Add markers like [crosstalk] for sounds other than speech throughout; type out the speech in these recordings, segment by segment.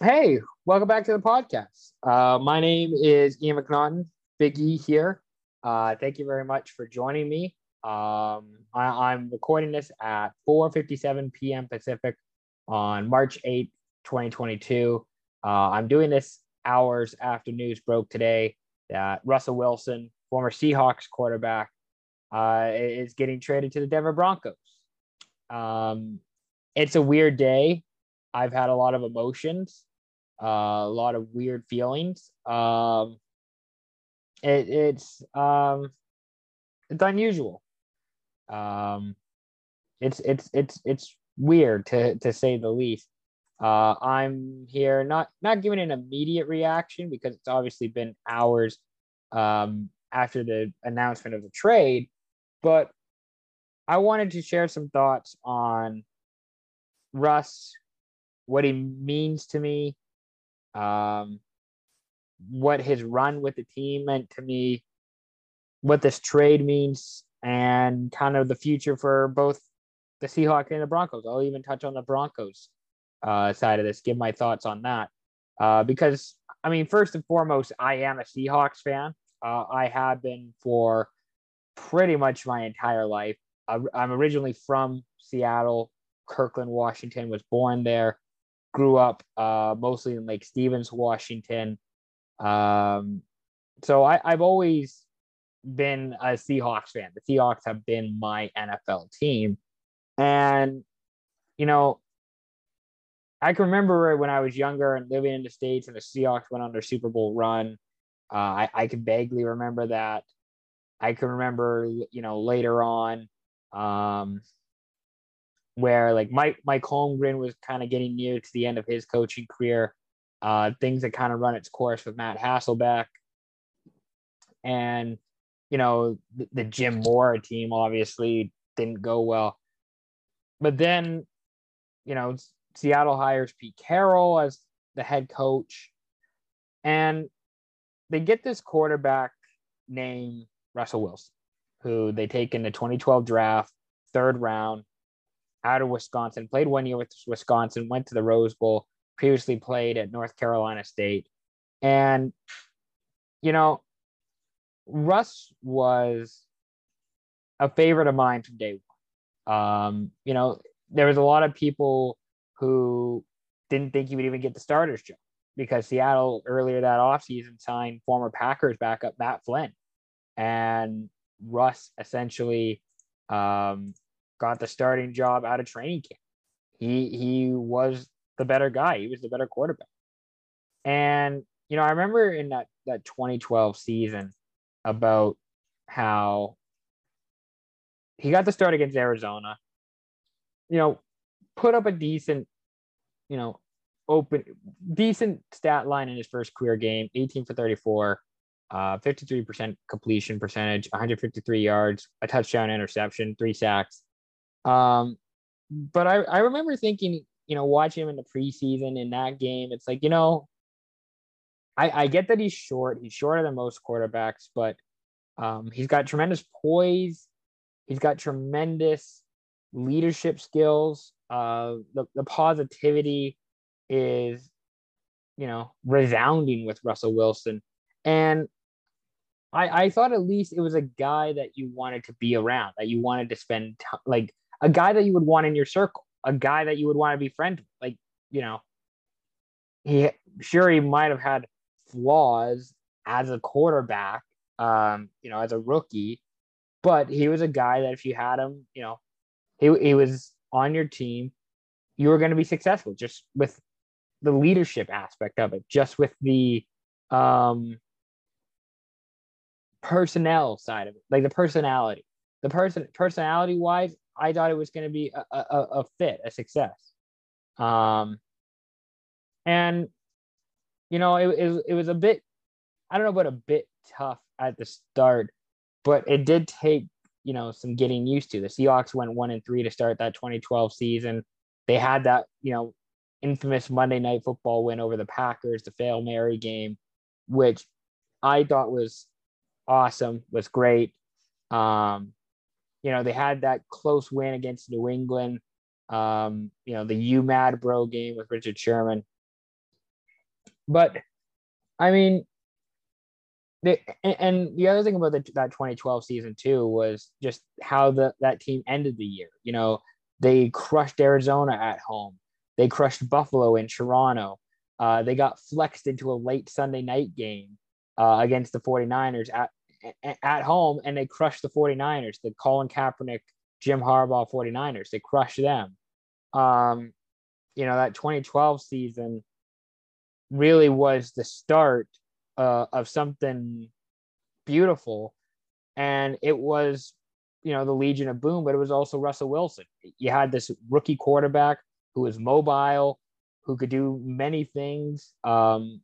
Hey, welcome back to the podcast. Uh, my name is Ian McNaughton, Big E here. Uh, thank you very much for joining me. Um, I, am recording this at 4:57 p.m. Pacific on March 8th, 2022. Uh, I'm doing this hours after news broke today that Russell Wilson, former Seahawks quarterback, uh, is getting traded to the Denver Broncos. Um, it's a weird day. I've had a lot of emotions uh, a lot of weird feelings. Um, it, it's um, it's unusual. Um, it's it's it's it's weird to to say the least. Uh, I'm here not not giving an immediate reaction because it's obviously been hours um, after the announcement of the trade, but I wanted to share some thoughts on Russ, what he means to me, um, what his run with the team meant to me, what this trade means, and kind of the future for both the Seahawks and the Broncos. I'll even touch on the Broncos uh, side of this, give my thoughts on that. Uh, because, I mean, first and foremost, I am a Seahawks fan. Uh, I have been for pretty much my entire life. I'm originally from Seattle, Kirkland, Washington, was born there grew up uh, mostly in Lake Stevens, Washington. Um, so I, I've always been a Seahawks fan. The Seahawks have been my NFL team. And, you know, I can remember when I was younger and living in the States and the Seahawks went on their Super Bowl run. Uh, I, I can vaguely remember that. I can remember, you know, later on, um, where like Mike Mike Holmgren was kind of getting near to the end of his coaching career. Uh, things that kind of run its course with Matt Hasselbeck, and you know the, the Jim Mora team obviously didn't go well. But then, you know, Seattle hires Pete Carroll as the head coach, and they get this quarterback named Russell Wilson, who they take in the 2012 draft, third round out of Wisconsin, played one year with Wisconsin, went to the Rose Bowl, previously played at North Carolina State. And, you know, Russ was a favorite of mine from day one. Um, you know, there was a lot of people who didn't think he would even get the starter's job because Seattle earlier that offseason signed former Packers backup Matt Flynn. And Russ essentially um, got the starting job out of training camp. He he was the better guy. He was the better quarterback. And you know, I remember in that that 2012 season about how he got the start against Arizona. You know, put up a decent, you know, open decent stat line in his first career game, 18 for 34, uh 53% completion percentage, 153 yards, a touchdown interception, three sacks. Um, but I, I remember thinking, you know, watching him in the preseason in that game, it's like, you know, I, I get that he's short. He's shorter than most quarterbacks, but um, he's got tremendous poise. He's got tremendous leadership skills. Uh, the, the positivity is, you know, resounding with Russell Wilson. And I, I thought at least it was a guy that you wanted to be around, that you wanted to spend t- like a guy that you would want in your circle, a guy that you would want to be friends with. Like, you know, he sure he might have had flaws as a quarterback, um, you know, as a rookie, but he was a guy that if you had him, you know, he, he was on your team, you were going to be successful just with the leadership aspect of it, just with the um personnel side of it, like the personality. The person personality wise, I thought it was going to be a, a, a, fit, a success. Um, and you know, it, it, it was a bit, I don't know about a bit tough at the start, but it did take, you know, some getting used to. The Seahawks went one and three to start that 2012 season. They had that, you know, infamous Monday night football win over the Packers, the Fail Mary game, which I thought was awesome, was great. Um, you know, they had that close win against New England. Um, you know, the UMAD bro game with Richard Sherman. But I mean, the, and the other thing about the, that 2012 season too was just how the that team ended the year. You know, they crushed Arizona at home. They crushed Buffalo in Toronto. Uh, they got flexed into a late Sunday night game uh, against the 49ers at at home, and they crushed the 49ers. The Colin Kaepernick, Jim Harbaugh 49ers. They crushed them. Um, you know that 2012 season really was the start uh, of something beautiful. And it was, you know, the Legion of Boom, but it was also Russell Wilson. You had this rookie quarterback who was mobile, who could do many things. Um,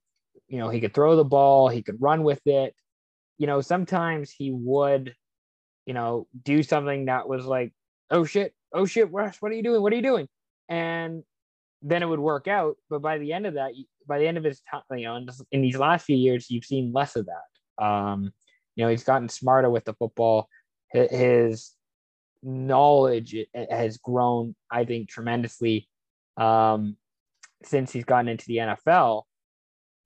you know, he could throw the ball, he could run with it. You know, sometimes he would, you know, do something that was like, oh shit, oh shit, what are you doing? What are you doing? And then it would work out. But by the end of that, by the end of his time, you know, in, in these last few years, you've seen less of that. Um, you know, he's gotten smarter with the football. His knowledge has grown, I think, tremendously um, since he's gotten into the NFL.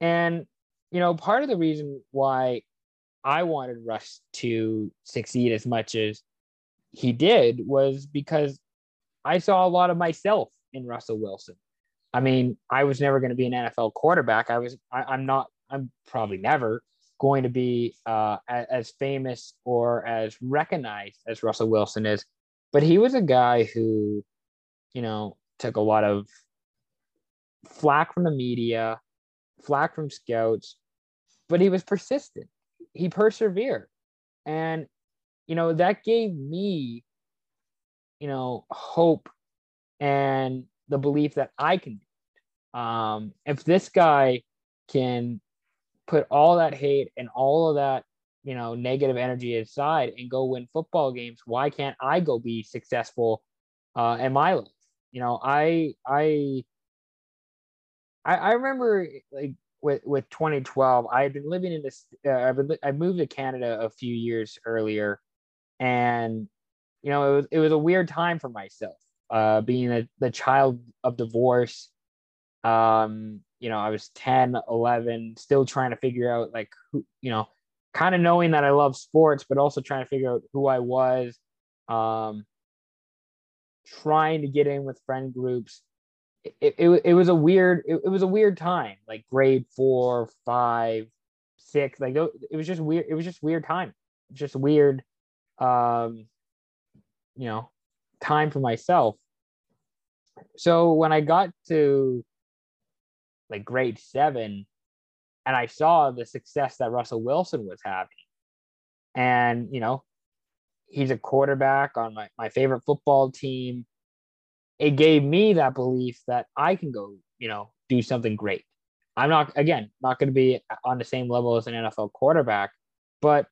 And, you know, part of the reason why I wanted Russ to succeed as much as he did was because I saw a lot of myself in Russell Wilson. I mean, I was never going to be an NFL quarterback. I was, I, am not, I'm probably never going to be uh, as, as famous or as recognized as Russell Wilson is. But he was a guy who, you know, took a lot of flack from the media, flack from scouts, but he was persistent. He persevered. And, you know, that gave me, you know, hope and the belief that I can. Um, if this guy can put all that hate and all of that, you know, negative energy aside and go win football games, why can't I go be successful uh, in my life? You know, I I I, I remember like with with 2012, I had been living in this. Uh, I've been, I moved to Canada a few years earlier, and you know, it was it was a weird time for myself uh, being a, the child of divorce. Um, you know, I was 10, 11, still trying to figure out like who, you know, kind of knowing that I love sports, but also trying to figure out who I was. Um, trying to get in with friend groups. It, it, it was a weird it, it was a weird time like grade four five six like it was just weird it was just weird time just weird um you know time for myself. So when I got to like grade seven, and I saw the success that Russell Wilson was having, and you know, he's a quarterback on my, my favorite football team. It gave me that belief that I can go, you know, do something great. I'm not again not going to be on the same level as an NFL quarterback, but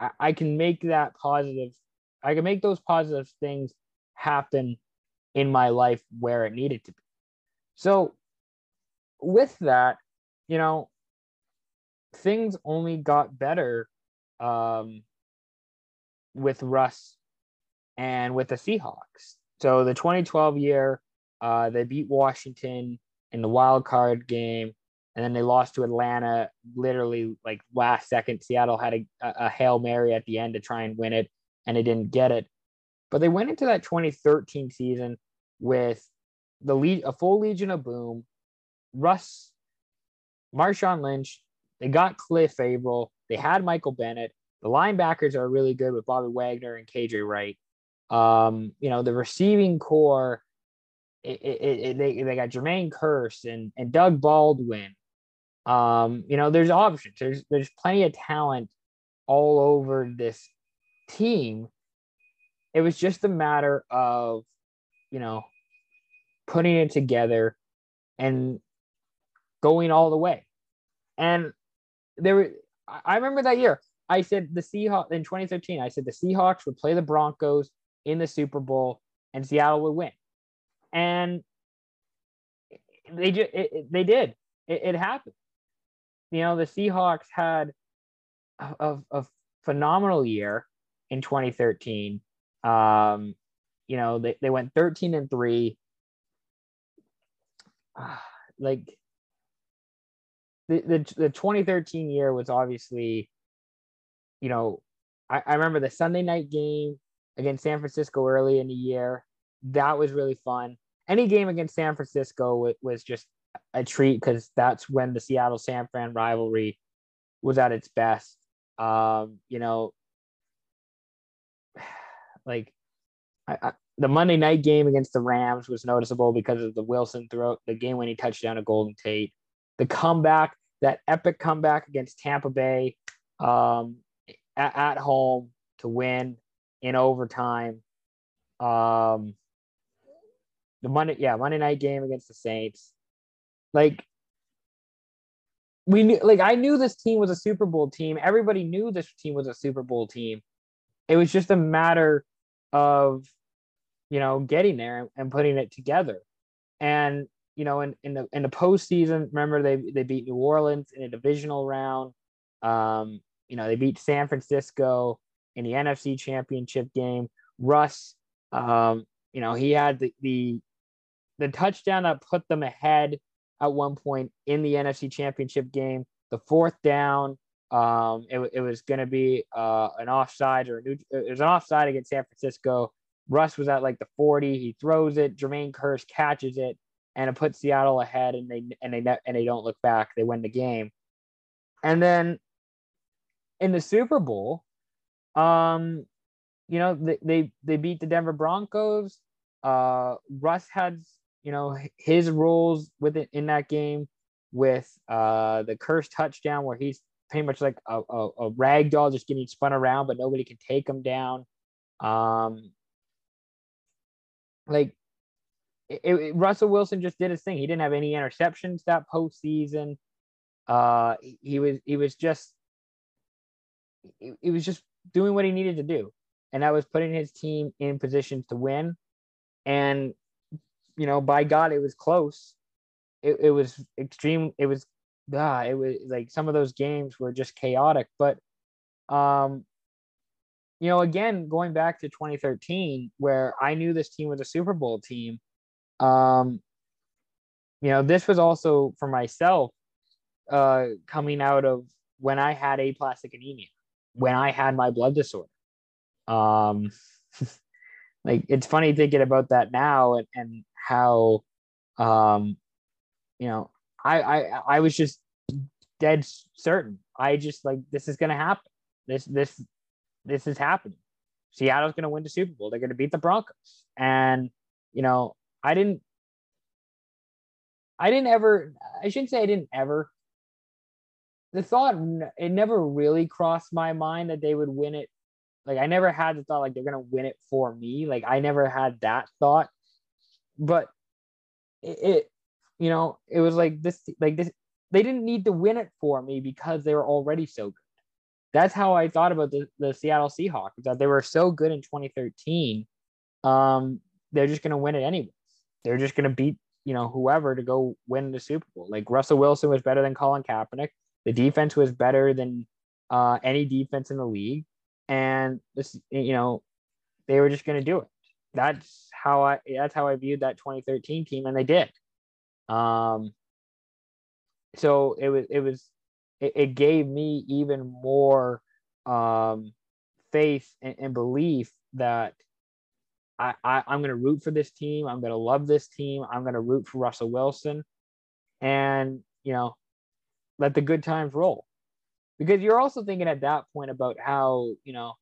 I, I can make that positive I can make those positive things happen in my life where it needed to be. So, with that, you know, things only got better um, with Russ and with the Seahawks. So, the 2012 year, uh, they beat Washington in the wild card game, and then they lost to Atlanta literally like last second. Seattle had a, a Hail Mary at the end to try and win it and they didn't get it. But they went into that 2013 season with the lead, a full Legion of Boom, Russ, Marshawn Lynch. They got Cliff Avril. They had Michael Bennett. The linebackers are really good with Bobby Wagner and KJ Wright. Um, you know, the receiving corps, it, it, it, they, they got Jermaine Kearse and, and Doug Baldwin. Um, you know, there's options. There's there's plenty of talent all over this team. It was just a matter of, you know, putting it together and going all the way. And there were, I remember that year. I said the Seahawks in 2013. I said the Seahawks would play the Broncos in the Super Bowl and Seattle would win. And they just they did. It, it, happened. You know, the Seahawks had a, a, a phenomenal year in 2013. Um, you know, they, they went 13 and three. Uh, like the, the, the 2013 year was obviously, you know, I, I remember the Sunday night game against San Francisco early in the year. That was really fun. Any game against San Francisco was, was just a treat because that's when the Seattle San Fran rivalry was at its best. Um, you know, [sighs] like I, I, the Monday night game against the Rams was noticeable because of the Wilson throw, the game winning touchdown to Golden Tate, the comeback, that epic comeback against Tampa Bay um, at, at home to win in overtime. Um, the Monday, yeah, Monday night game against the Saints. Like we knew, like I knew this team was a Super Bowl team. Everybody knew this team was a Super Bowl team. It was just a matter of, you know, getting there and putting it together. And you know, in, in the in the postseason, remember they they beat New Orleans in a divisional round. Um, you know, they beat San Francisco in the NFC Championship game. Russ, um, you know, he had the, the the touchdown that put them ahead at one point in the NFC Championship game. The fourth down, um, it, it was going to be uh, an offside or a new, it was an offside against San Francisco. Russ was at like the 40. He throws it. Jermaine Kearse catches it, and it puts Seattle ahead. And they and they and they don't look back. They win the game. And then in the Super Bowl, um, you know they they, they beat the Denver Broncos. Uh, Russ had you know his roles with it in that game with uh the Kearse touchdown where he's pretty much like a, a, a rag doll just getting spun around but nobody can take him down. Um like it, it, Russell Wilson just did his thing. He didn't have any interceptions that postseason. Uh he was he was just he, he was just doing what he needed to do and that was putting his team in positions to win and you know, by God, it was close. It, it was extreme. It was, ah, it was like some of those games were just chaotic. But, um, you know, again, going back to 2013, where I knew this team was a Super Bowl team, um, you know, this was also for myself uh, coming out of when I had aplastic anemia, when I had my blood disorder. Um, [laughs] like it's funny thinking about that now and, and how um you know I, I i was just dead certain. I just like this is gonna happen. This this this is happening. Seattle's gonna win the super bowl. They're gonna beat the broncos. And you know i didn't i didn't ever i shouldn't say i didn't ever the thought it never really crossed my mind that they would win it. Like i never had the thought like they're gonna win it for me. Like i never had that thought. But it, it you know it was like this like this they didn't need to win it for me because they were already so good. That's how i thought about the, the seattle seahawks that they were so good in 2013 um they're just going to win it anyways. They're just going to beat you know whoever to go win the super bowl. Like russell wilson was better than colin kaepernick the defense was better than uh, any defense in the league and this you know they were just going to do it that's how I that's how I viewed that 2013 team, and they did. Um, so it was it was it, it gave me even more um, faith and, and belief that I, I I'm going to root for this team. I'm going to love this team. I'm going to root for Russell Wilson, and you know, let the good times roll. Because you're also thinking at that point about how you know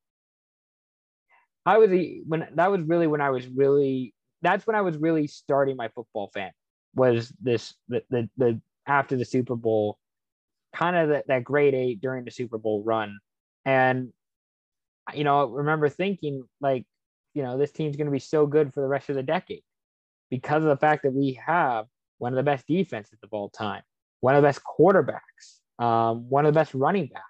I was a, when that was really when I was really that's when I was really starting my football fan was this the the, the after the Super Bowl, kind of that, that grade eight during the Super Bowl run. And you know, I remember thinking like, you know, this team's gonna be so good for the rest of the decade because of the fact that we have one of the best defenses of all time, one of the best quarterbacks, um, one of the best running backs.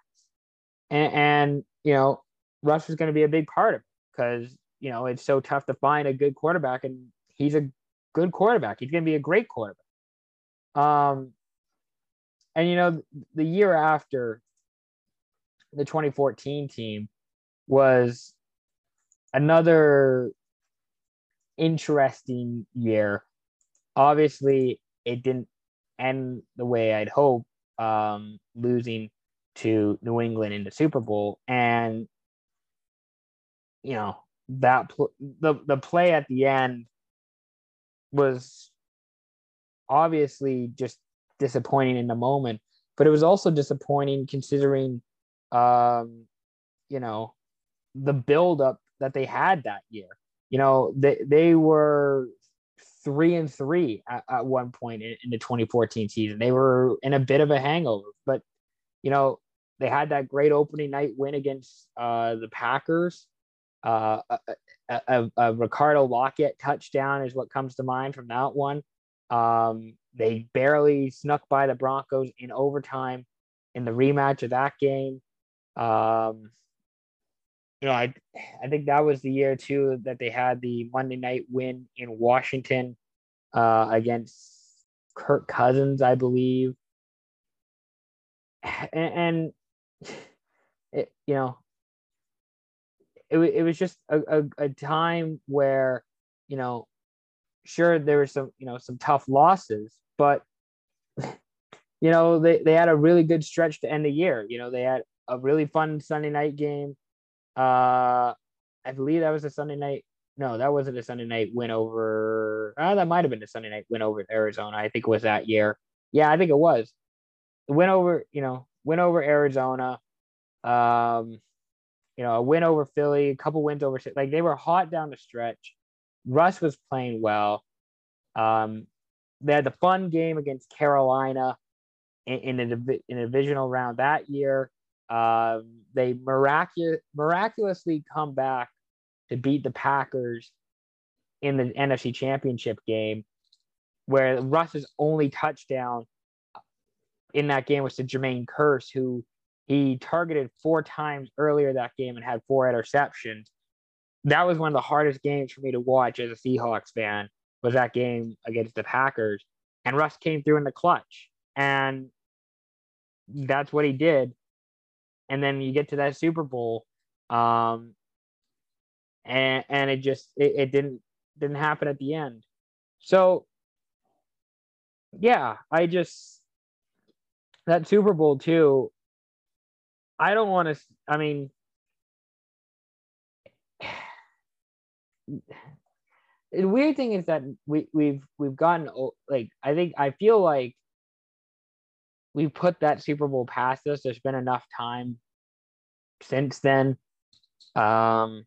And, and you know, Russ is going to be a big part of it because you know it's so tough to find a good quarterback, and he's a good quarterback. He's going to be a great quarterback. Um, and you know the year after the 2014 team was another interesting year. Obviously, it didn't end the way I'd hope, um, losing to New England in the Super Bowl, and you know that pl- the the play at the end was obviously just disappointing in the moment, but it was also disappointing considering, um, you know, the buildup that they had that year. You know, they they were three and three at, at one point in, in the 2014 season. They were in a bit of a hangover, but you know, they had that great opening night win against uh, the Packers. Uh, a, a, a, Ricardo Lockette touchdown is what comes to mind from that one. Um, they barely snuck by the Broncos in overtime in the rematch of that game. Um, you know, I I think that was the year too that they had the Monday night win in Washington uh, against Kirk Cousins, I believe. And, and [sighs] it, you know, it, it was just a, a, a time where, you know, sure there were some, you know, some tough losses, but [sighs] you know, they, they had a really good stretch to end the year. You know, they had a really fun Sunday night game uh, I believe that was a Sunday night. No, that wasn't a Sunday night win over. Uh, that might have been a Sunday night win over Arizona. I think it was that year. Yeah, I think it was. Win over, you know, win over Arizona. Um, you know, a win over Philly, a couple wins over like they were hot down the stretch. Russ was playing well. Um, they had the fun game against Carolina in, in the in a divisional round that year. Um, they miraculous, miraculously come back to beat the Packers in the NFC Championship game, where Russ's only touchdown in that game was to Jermaine Kearse, who he targeted four times earlier that game and had four interceptions. That was one of the hardest games for me to watch as a Seahawks fan. Was that game against the Packers, and Russ came through in the clutch, and that's what he did and then you get to that Super Bowl, um, and and it just it, it didn't didn't happen at the end. So yeah, I just that Super Bowl too. I don't want to. I mean, [sighs] the weird thing is that we we've we've gotten like I think I feel like we put that Super Bowl past us. There's been enough time since then um,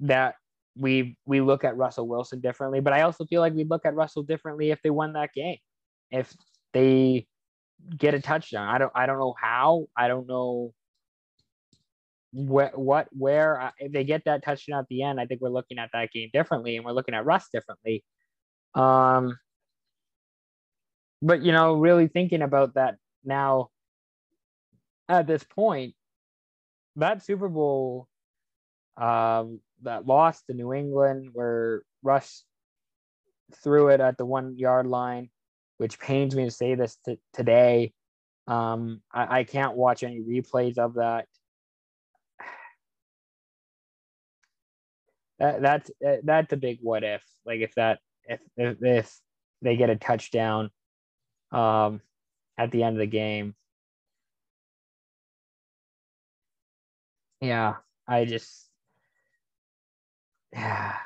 that we we look at Russell Wilson differently. But I also feel like we look at Russell differently if they won that game. If they get a touchdown, I don't I don't know how. I don't know what what where if they get that touchdown at the end. I think we're looking at that game differently, and we're looking at Russ differently. Um, but you know, really thinking about that now at this point, that Super Bowl um, that loss to New England, where Russ threw it at the one yard line, which pains me to say this t- today. Um, I-, I can't watch any replays of that. [sighs] That, that's that's a big what if. Like if that if if, if they get a touchdown, um, at the end of the game. Yeah, I just yeah,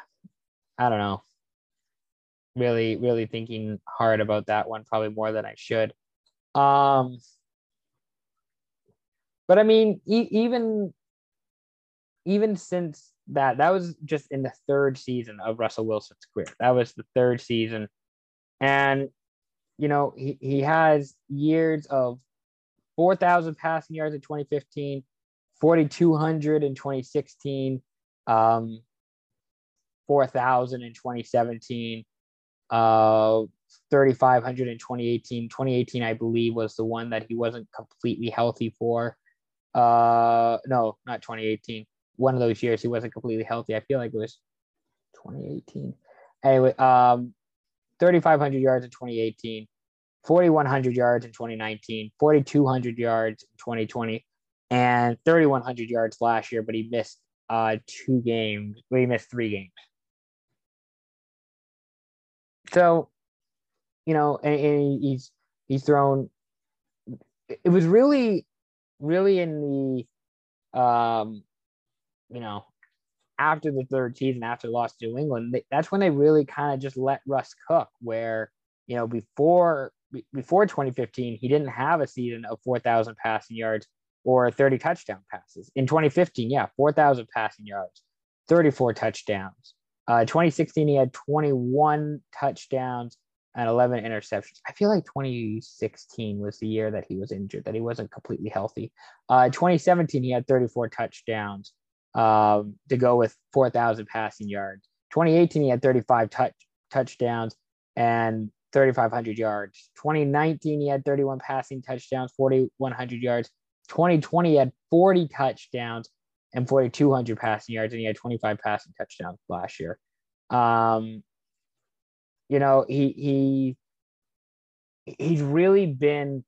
I don't know. Really, really thinking hard about that one, probably more than I should. Um, but I mean, e- even even since that, that was just in the third season of Russell Wilson's career. That was the third season, and you know, he, he has years of 4,000 passing yards in 2015, 4,200 in 2016, um, 4,000 in 2017, uh, 3,500 in 2018. 2018, I believe, was the one that he wasn't completely healthy for. Uh, no, not 2018. One of those years he wasn't completely healthy. I feel like it was 2018. Anyway, um, 3,500 yards in 2018, 4,100 yards in 2019, 4,200 yards in 2020, and 3,100 yards last year, but he missed uh, two games. Well, he missed three games. So, you know, and, and he's he's thrown it was really, really in the, um, you know, after the third season, after loss to New England, that's when they really kind of just let Russ cook. Where you know before before 2015, he didn't have a season of 4,000 passing yards or 30 touchdown passes. In 2015, yeah, 4,000 passing yards, 34 touchdowns. Uh, 2016, he had 21 touchdowns and 11 interceptions. I feel like 2016 was the year that he was injured, that he wasn't completely healthy. Uh, 2017, he had 34 touchdowns um, to go with 4,000 passing yards. 2018, he had 35 touch, touchdowns and 3,500 yards. 2019, he had 31 passing touchdowns, 4,100 yards. 2020, he had 40 touchdowns and 4,200 passing yards, and he had 25 passing touchdowns last year. Um, you know, he he he's really been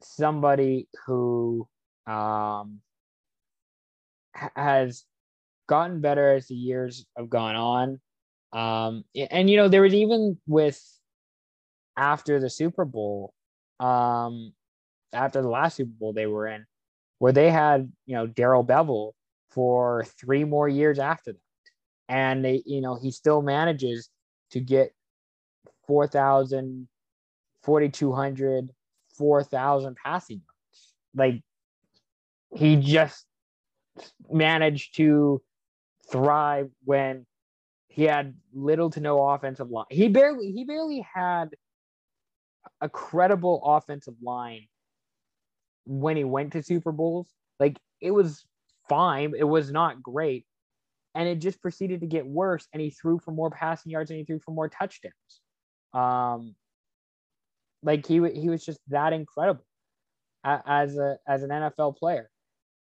somebody who um, has gotten better as the years have gone on. Um, and you know, there was even with after the Super Bowl, um, after the last Super Bowl they were in, where they had you know Darrell Bevell for three more years after that, and they you know he still manages to get 4,000, 4,200, 4,000 passing yards. Like he just managed to thrive when he had little to no offensive line. He barely he barely had a credible offensive line when he went to Super Bowls. Like it was fine, it was not great, and it just proceeded to get worse. And he threw for more passing yards and he threw for more touchdowns. Um, like he he was just that incredible as a as an NFL player,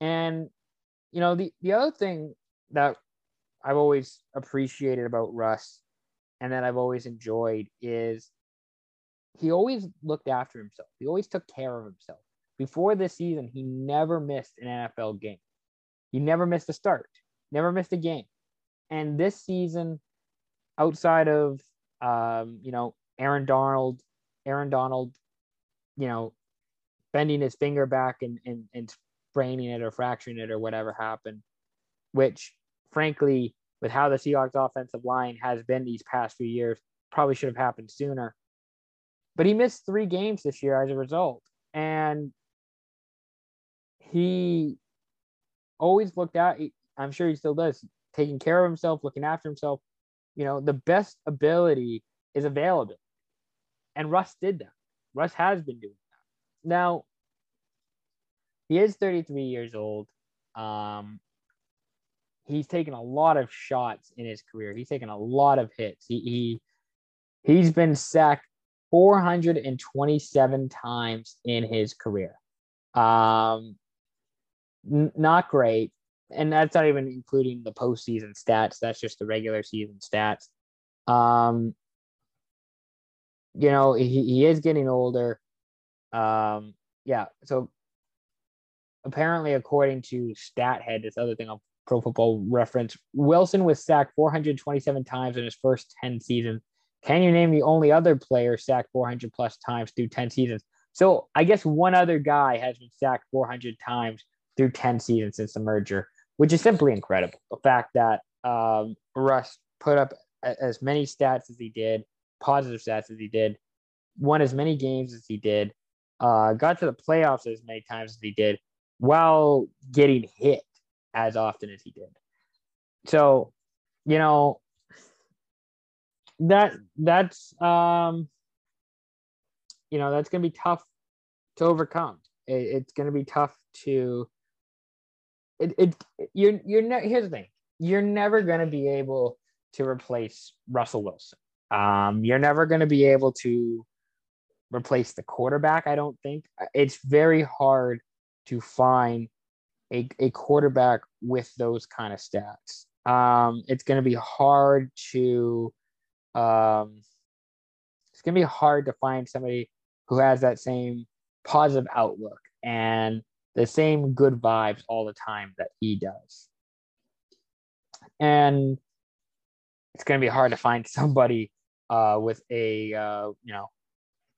and you know the the other thing that I've always appreciated about Russ and that I've always enjoyed is he always looked after himself. He always took care of himself. Before this season, he never missed an NFL game. He never missed a start, never missed a game. And this season, outside of um, you know, Aaron Donald, Aaron Donald, you know, bending his finger back and, and, and spraining it or fracturing it or whatever happened, which frankly, with how the Seahawks offensive line has been these past few years, probably should have happened sooner. But he missed three games this year as a result. And he always looked out, I'm sure he still does, taking care of himself, looking after himself. You know, the best ability is available. And Russ did that. Russ has been doing that. Now, he is 33 years old. Um, he's taken a lot of shots in his career. He's taken a lot of hits. He, he he's been sacked 427 times in his career. Um, n- not great, and that's not even including the postseason stats. That's just the regular season stats. Um, you know, he, he is getting older. Um, yeah, so apparently, according to StatHead, this other thing on Pro Football Reference, Wilson was sacked 427 times in his first 10 seasons. Can you name the only other player sacked 400 plus times through 10 seasons? So I guess one other guy has been sacked 400 times through 10 seasons since the merger, which is simply incredible. The fact that um, Russ put up as many stats as he did, positive stats as he did, won as many games as he did, uh, got to the playoffs as many times as he did, while getting hit as often as he did. So, you know, that that's um you know that's gonna be tough to overcome. It, it's gonna be tough to it, it you're you're ne- here's the thing. You're never gonna be able to replace russell wilson. Um you're never gonna be able to replace the quarterback i don't think. It's very hard to find a, a quarterback with those kind of stats. Um, it's going to be hard to um, it's going to be hard to find somebody who has that same positive outlook and the same good vibes all the time that he does. And it's going to be hard to find [laughs] somebody uh, with a uh, you know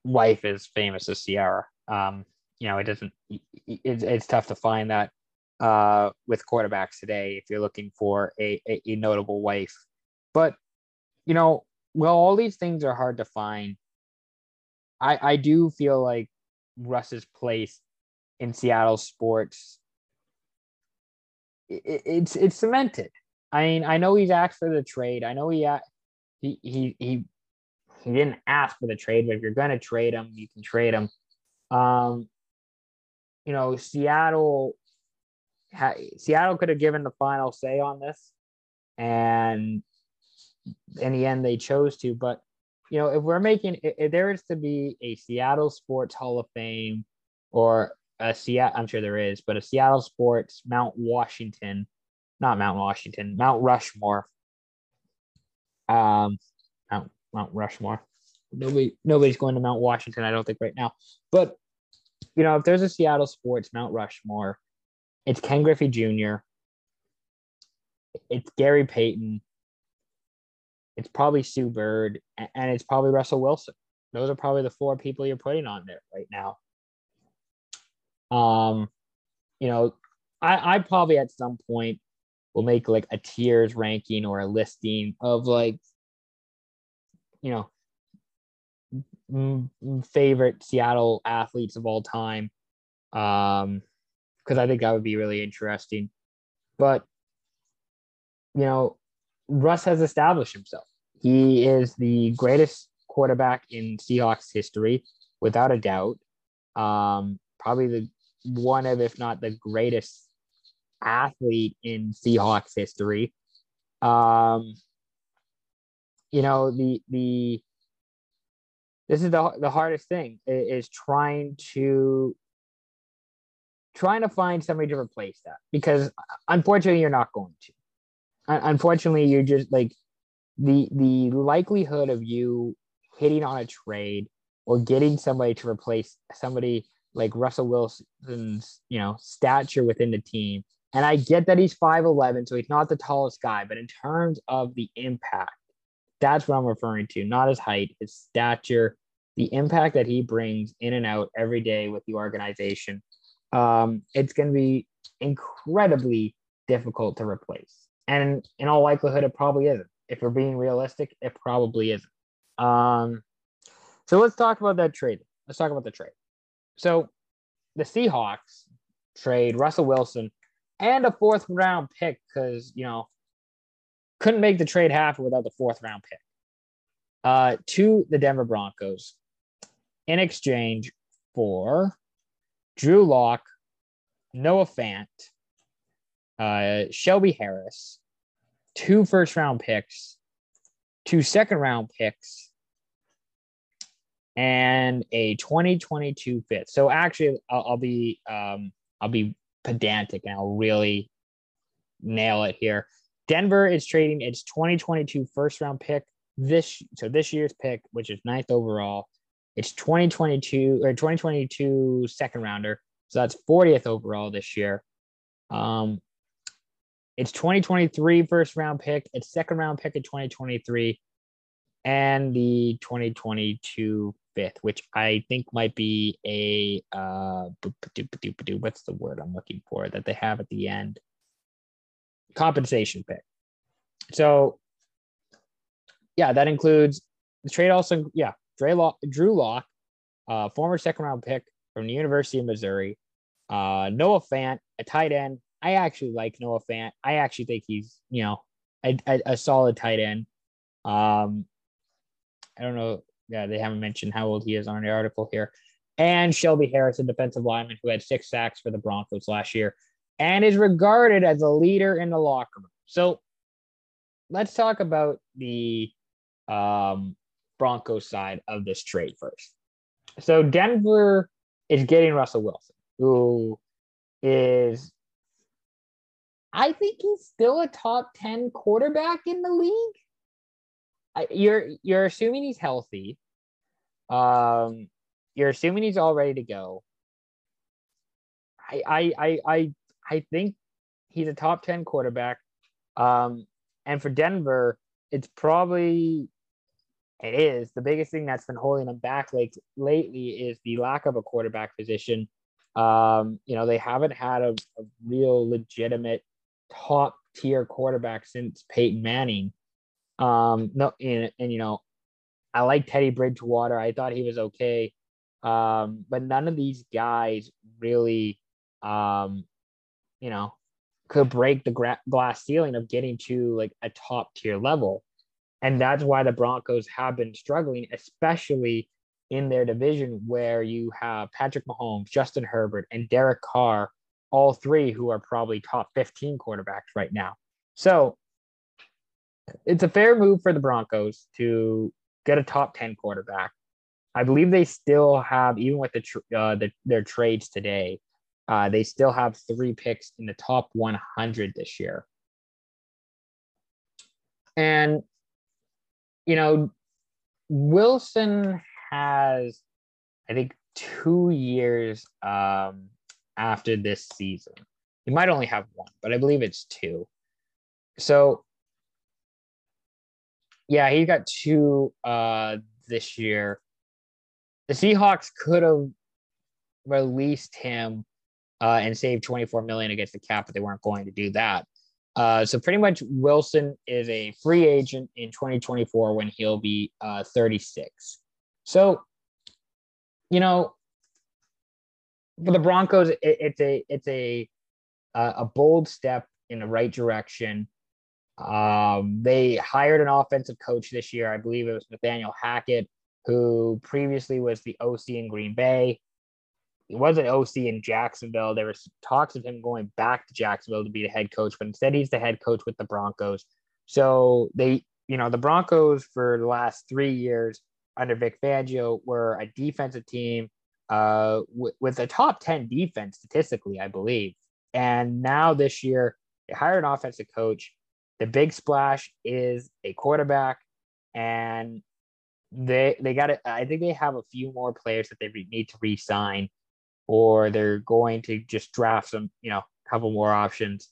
wife as famous as Ciara. Um, you know, it doesn't. It's it's tough to find that uh, with quarterbacks today if you're looking for a, a, a notable wife. But you know, well, all these things are hard to find. I I do feel like Russ's place in Seattle sports it, it's it's cemented. I mean, I know he's asked for the trade. I know he he he he he didn't ask for the trade, but if you're going to trade him, you can trade him. Um, you know, Seattle Seattle could have given the final say on this, and in the end, they chose to. But you know, if we're making, if there is to be a Seattle Sports Hall of Fame or a Seattle, I'm sure there is, but a Seattle Sports Mount Washington, not Mount Washington, Mount Rushmore. Um, Mount Mount Rushmore. Nobody, nobody's going to Mount Washington, I don't think, right now. But you know, if there's a Seattle Sports Mount Rushmore, it's Ken Griffey Jr. It's Gary Payton. It's probably Sue Bird, and it's probably Russell Wilson. Those are probably the four people you're putting on there right now. Um, you know, I, I probably at some point will make like a tiers ranking or a listing of like, you know, favorite Seattle athletes of all time. Um, because I think that would be really interesting. But you know, Russ has established himself. He is the greatest quarterback in Seahawks history, without a doubt. Um, probably the one of, if not the greatest athlete in Seahawks history. Um, you know, the the this is the the hardest thing is trying to trying to find somebody to replace that because unfortunately you're not going to. Unfortunately, you're just like the the likelihood of you hitting on a trade or getting somebody to replace somebody like Russell Wilson's, you know, stature within the team. And I get that he's 5'11, so he's not the tallest guy, but in terms of the impact, that's what I'm referring to, not his height, his stature, the impact that he brings in and out every day with the organization. Um, it's going to be incredibly difficult to replace. And in all likelihood, it probably isn't. If we're being realistic, it probably isn't. Um, so let's talk about that trade. Let's talk about the trade. So the Seahawks trade Russell Wilson and a fourth round pick because, you know, couldn't make the trade happen without the fourth round pick uh, to the Denver Broncos in exchange for Drew Lock, Noah Fant, uh, Shelby Harris, two first round picks, two second round picks, and a 2022 fifth. So actually, I'll, I'll be um, I'll be pedantic and I'll really nail it here. Denver is trading its 2022 first round pick this so this year's pick, which is ninth overall. It's 2022 or 2022 second rounder. So that's 40th overall this year. Um, it's 2023 first round pick, it's second round pick in 2023, and the 2022 fifth, which I think might be a uh, what's the word I'm looking for that they have at the end? Compensation pick. So, yeah, that includes the trade. Also, yeah, Dre Lock, Drew Lock, uh, former second round pick from the University of Missouri. Uh, Noah Fant, a tight end. I actually like Noah Fant. I actually think he's, you know, a, a, a solid tight end. Um, I don't know yeah, they haven't mentioned how old he is on the article here. And Shelby Harris, a defensive lineman who had six sacks for the Broncos last year and is regarded as a leader in the locker room. So let's talk about the um, Broncos side of this trade first. So Denver is getting Russell Wilson, who is, I think he's still a top 10 quarterback in the league you're you're assuming he's healthy. Um, you're assuming he's all ready to go. I I I I, I think he's a top ten quarterback. Um, and for Denver, it's probably it is the biggest thing that's been holding them back like lately is the lack of a quarterback position. Um, you know, they haven't had a, a real legitimate top tier quarterback since Peyton Manning. Um, no, and, and you know, I like Teddy Bridgewater. I thought he was okay. Um, but none of these guys really, um, you know, could break the gra- glass ceiling of getting to like a top tier level. And that's why the Broncos have been struggling, especially in their division where you have Patrick Mahomes, Justin Herbert, and Derek Carr, all three who are probably top 15 quarterbacks right now. So it's a fair move for the Broncos to get a top 10 quarterback. I believe they still have, even with the, uh, the their trades today, uh, they still have three picks in the top 100 this year. And, you know, Wilson has, I think, two years um, after this season. He might only have one, but I believe it's two. So, yeah, he got two uh, this year. The Seahawks could have released him uh, and save 24 million against the cap, but they weren't going to do that. Uh, so pretty much Wilson is a free agent in 2024 when he'll be uh, 36. So, you know, for the Broncos, it, it's a it's a a bold step in the right direction. Um, they hired an offensive coach this year. I believe it was Nathaniel Hackett, who previously was the OC in Green Bay. He was an OC in Jacksonville. There was talks of him going back to Jacksonville to be the head coach, but instead he's the head coach with the Broncos. So they, you know, the Broncos for the last three years under Vic Fangio were a defensive team uh, w- with a top 10 defense statistically, I believe. And now this year, they hired an offensive coach. The big splash is a quarterback, and they they got it. I think they have a few more players that they re- need to re-sign, or they're going to just draft some, you know, couple more options,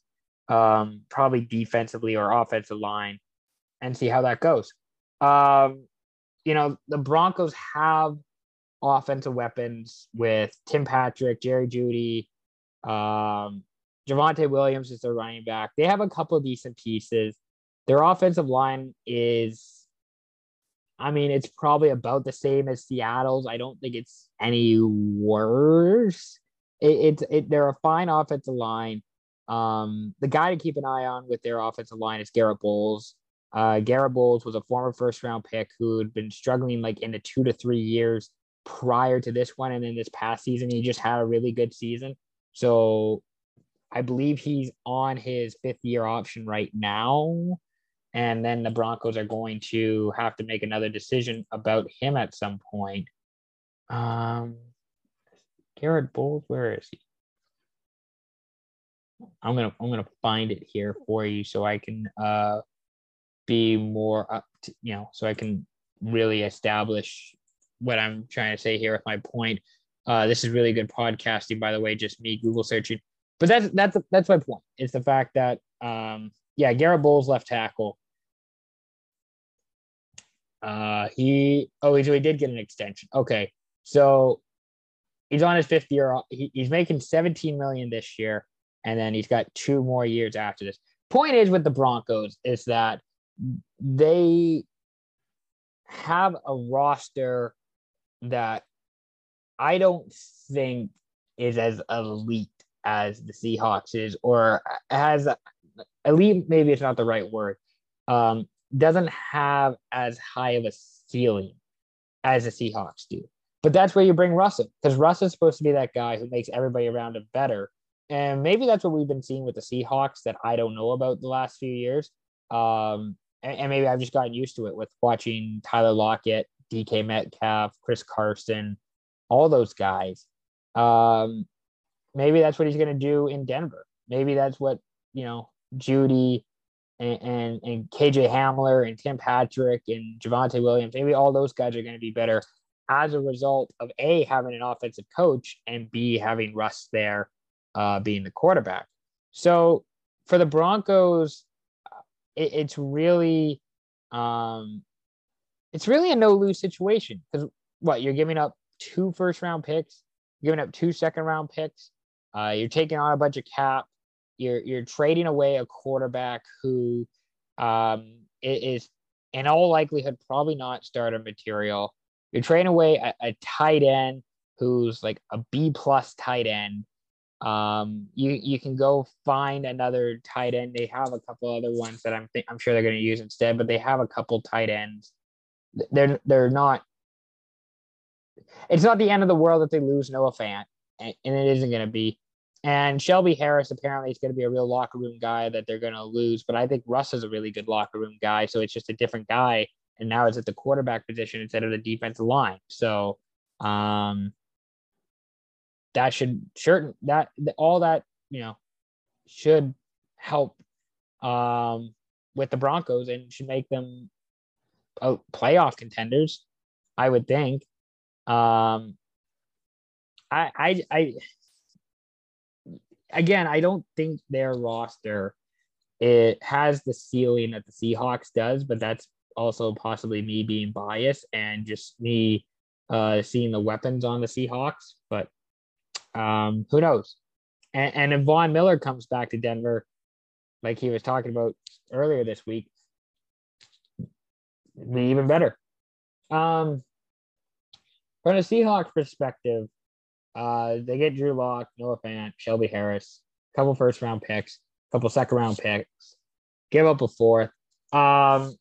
um, probably defensively or offensive line, and see how that goes. Um, you know, the Broncos have offensive weapons with Tim Patrick, Jerry Jeudy, um, Javonte Williams is their running back. They have a couple of decent pieces. Their offensive line is, I mean, it's probably about the same as Seattle's. I don't think it's any worse. It, it's it, they're a fine offensive line. Um, the guy to keep an eye on with their offensive line is Garett Bolles. Uh, Garett Bolles was a former first round pick who had been struggling like in the two to three years prior to this one. And then this past season, he just had a really good season. So I believe he's on his fifth year option right now. And then the Broncos are going to have to make another decision about him at some point. Um, Garett Bolles, where is he? I'm gonna I'm gonna find it here for you so I can uh be more up to, you know, so I can really establish what I'm trying to say here with my point. Uh, this is really good podcasting, by the way, just me Google searching. But that's that's that's my point. It's the fact that um, yeah, Garett Bolles left tackle. Uh, he oh, so he did get an extension. Okay, so he's on his fifth year. He, he's making 17 million this year, and then he's got two more years after this. Point is with the Broncos is that they have a roster that I don't think is as elite as the Seahawks is, or has elite. Maybe it's not the right word. Um, doesn't have as high of a ceiling as the Seahawks do. But that's where you bring Russell, because Russ is supposed to be that guy who makes everybody around him better. And maybe that's what we've been seeing with the Seahawks that I don't know about the last few years. Um, and, and maybe I've just gotten used to it with watching Tyler Lockett, DK Metcalf, Chris Carson, all those guys. Um, maybe that's what he's going to do in Denver. Maybe that's what you know Jeudy and, and, KJ Hamler and Tim Patrick and Javonte Williams. Maybe all those guys are going to be better as a result of a having an offensive coach and b having Russ there uh, being the quarterback. So for the Broncos, it, it's really um, it's really a no lose situation because what you're giving up two first round picks you're giving up two second round picks. Uh, you're taking on a bunch of cap. You're you're trading away a quarterback who um, is in all likelihood probably not starter material. You're trading away a, a tight end who's like a B plus tight end. Um, you you can go find another tight end. They have a couple other ones that I'm th- I'm sure they're going to use instead, but they have a couple tight ends. They're they're not. It's not the end of the world that they lose Noah Fant, and, and it isn't going to be. And Shelby Harris apparently is going to be a real locker room guy that they're going to lose. But I think Russ is a really good locker room guy. So it's just a different guy. And now it's at the quarterback position instead of the defensive line. So um, that should certain that all that, you know, should help um, with the Broncos and should make them playoff contenders, I would think. Um, I, I, I, again, I don't think their roster it has the ceiling that the Seahawks does, but that's also possibly me being biased and just me uh, seeing the weapons on the Seahawks. But um, who knows? And, and if Von Miller comes back to Denver, like he was talking about earlier this week, be even better. Um, from a Seahawks perspective, uh, they get Drew Lock, Noah Fant, Shelby Harris, a couple first round picks, a couple second round picks, give up a fourth. Um,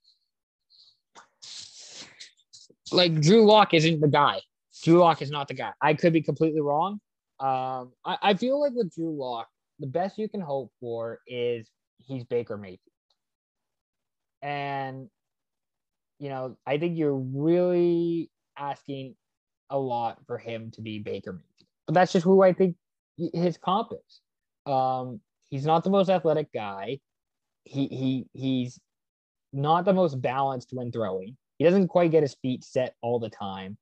like Drew Lock isn't the guy. Drew Lock is not the guy. I could be completely wrong. Um, I, I feel like with Drew Lock, the best you can hope for is he's Baker Mayfield. And, you know, I think you're really asking a lot for him to be Baker Mayfield but that's just who I think his comp is. Um, he's not the most athletic guy. He he he's not the most balanced when throwing. He doesn't quite get his feet set all the time.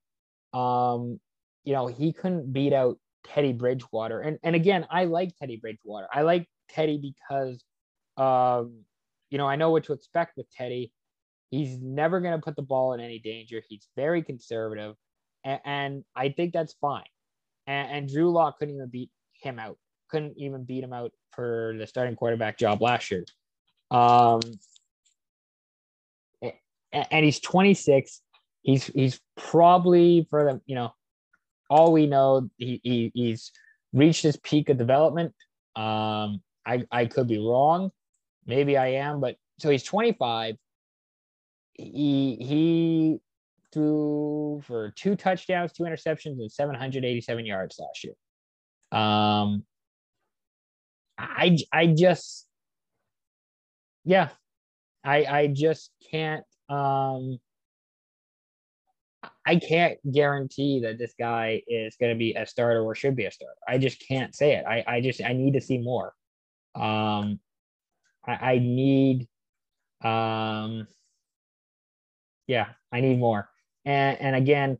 Um, you know, he couldn't beat out Teddy Bridgewater. And and again, I like Teddy Bridgewater. I like Teddy because um, you know, I know what to expect with Teddy. He's never going to put the ball in any danger. He's very conservative. And, and I think that's fine and, and Drew Lock couldn't even beat him out. Couldn't even beat him out for the starting quarterback job last year. Um, and he's 26. He's he's probably for the you know, all we know he, he he's reached his peak of development. Um, I I could be wrong, maybe I am, but so he's 25. He he threw for two touchdowns, two interceptions, and 787 yards last year. Um, I I just yeah, I I just can't um I can't guarantee that this guy is going to be a starter or should be a starter. I just can't say it. I I just I need to see more. Um, I, I need um yeah, I need more. And and again,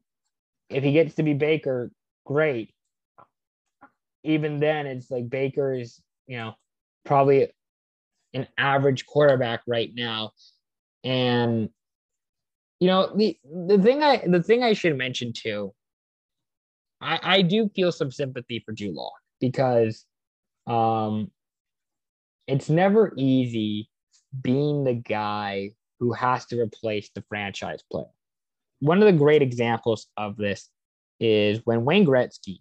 if he gets to be Baker, great. Even then, it's like Baker is, you know, probably an average quarterback right now. And you know, the the thing I the thing I should mention too, I, I do feel some sympathy for Drew because um it's never easy being the guy who has to replace the franchise player one of the great examples of this is when Wayne Gretzky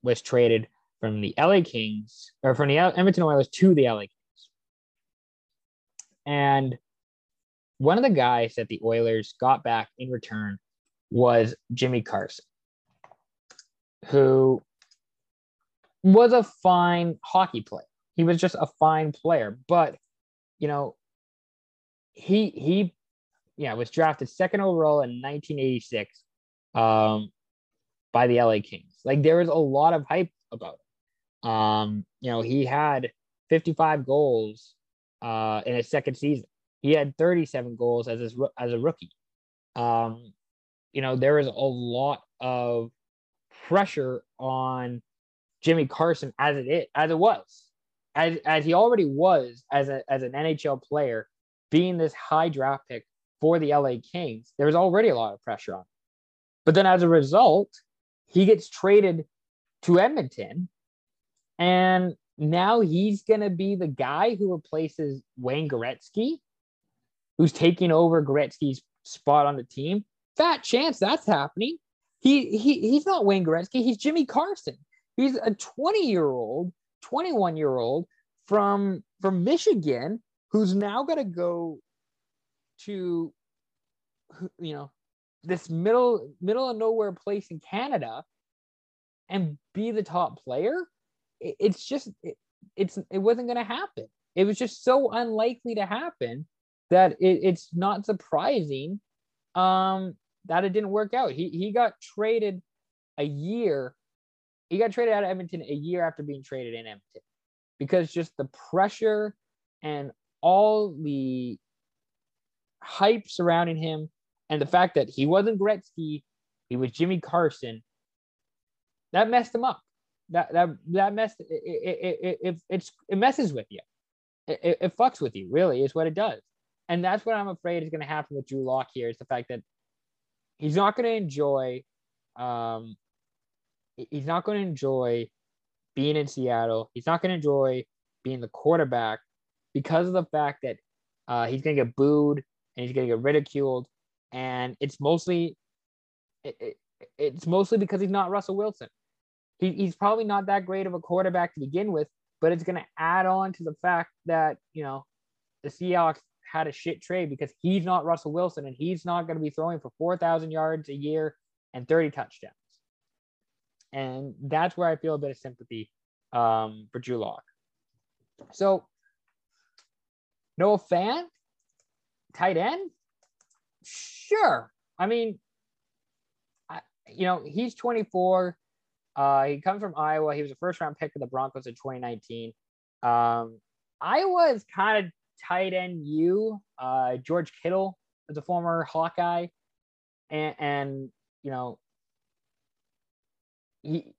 was traded from the LA Kings or from the Edmonton Oilers to the LA Kings. And one of the guys that the Oilers got back in return was Jimmy Carson, who was a fine hockey player. He was just a fine player, but you know, he he yeah, was drafted second overall in 1986 um, by the LA Kings. Like there was a lot of hype about it. Um, you know, he had 55 goals uh, in his second season. He had 37 goals as his, as a rookie. Um, you know, there was a lot of pressure on Jimmy Carson as it is, as it was, as as he already was as a as an NHL player, being this high draft pick for the LA Kings, there was already a lot of pressure on him. But then as a result, he gets traded to Edmonton. And now he's going to be the guy who replaces Wayne Gretzky, who's taking over Gretzky's spot on the team. Fat chance that's happening. He, he he's not Wayne Gretzky. He's Jimmy Carson. He's a 20 year old, 21 year old from from Michigan who's now going to go to you know this middle middle of nowhere place in Canada and be the top player. It, it's just it, it's it wasn't going to happen. It was just so unlikely to happen that it, it's not surprising um, that it didn't work out. He he got traded a year. He got traded out of Edmonton a year after being traded in Edmonton because just the pressure and all the hype surrounding him and the fact that he wasn't Gretzky, he was Jimmy Carson, that messed him up. That that that messed it it, it, it, it's, it messes with you. It, it, fucks with you, really, is what it does. And that's what I'm afraid is going to happen with Drew Lock here is the fact that he's not going to enjoy um he's not going to enjoy being in Seattle. He's not going to enjoy being the quarterback because of the fact that uh, he's going to get booed and he's going to get ridiculed. And it's mostly it, it, it's mostly because he's not Russell Wilson. He, he's probably not that great of a quarterback to begin with, but it's going to add on to the fact that, you know, the Seahawks had a shit trade because he's not Russell Wilson and he's not going to be throwing for 4,000 yards a year and 30 touchdowns. And that's where I feel a bit of sympathy um, for Drew Lock. So, Noah Fant, tight end? Sure. I mean, I, you know, he's 24. Uh, he comes from Iowa. He was a first round pick of the Broncos in 2019. Um, Iowa is kind of tight end you. Uh, George Kittle is a former Hawkeye. And, and you know, he,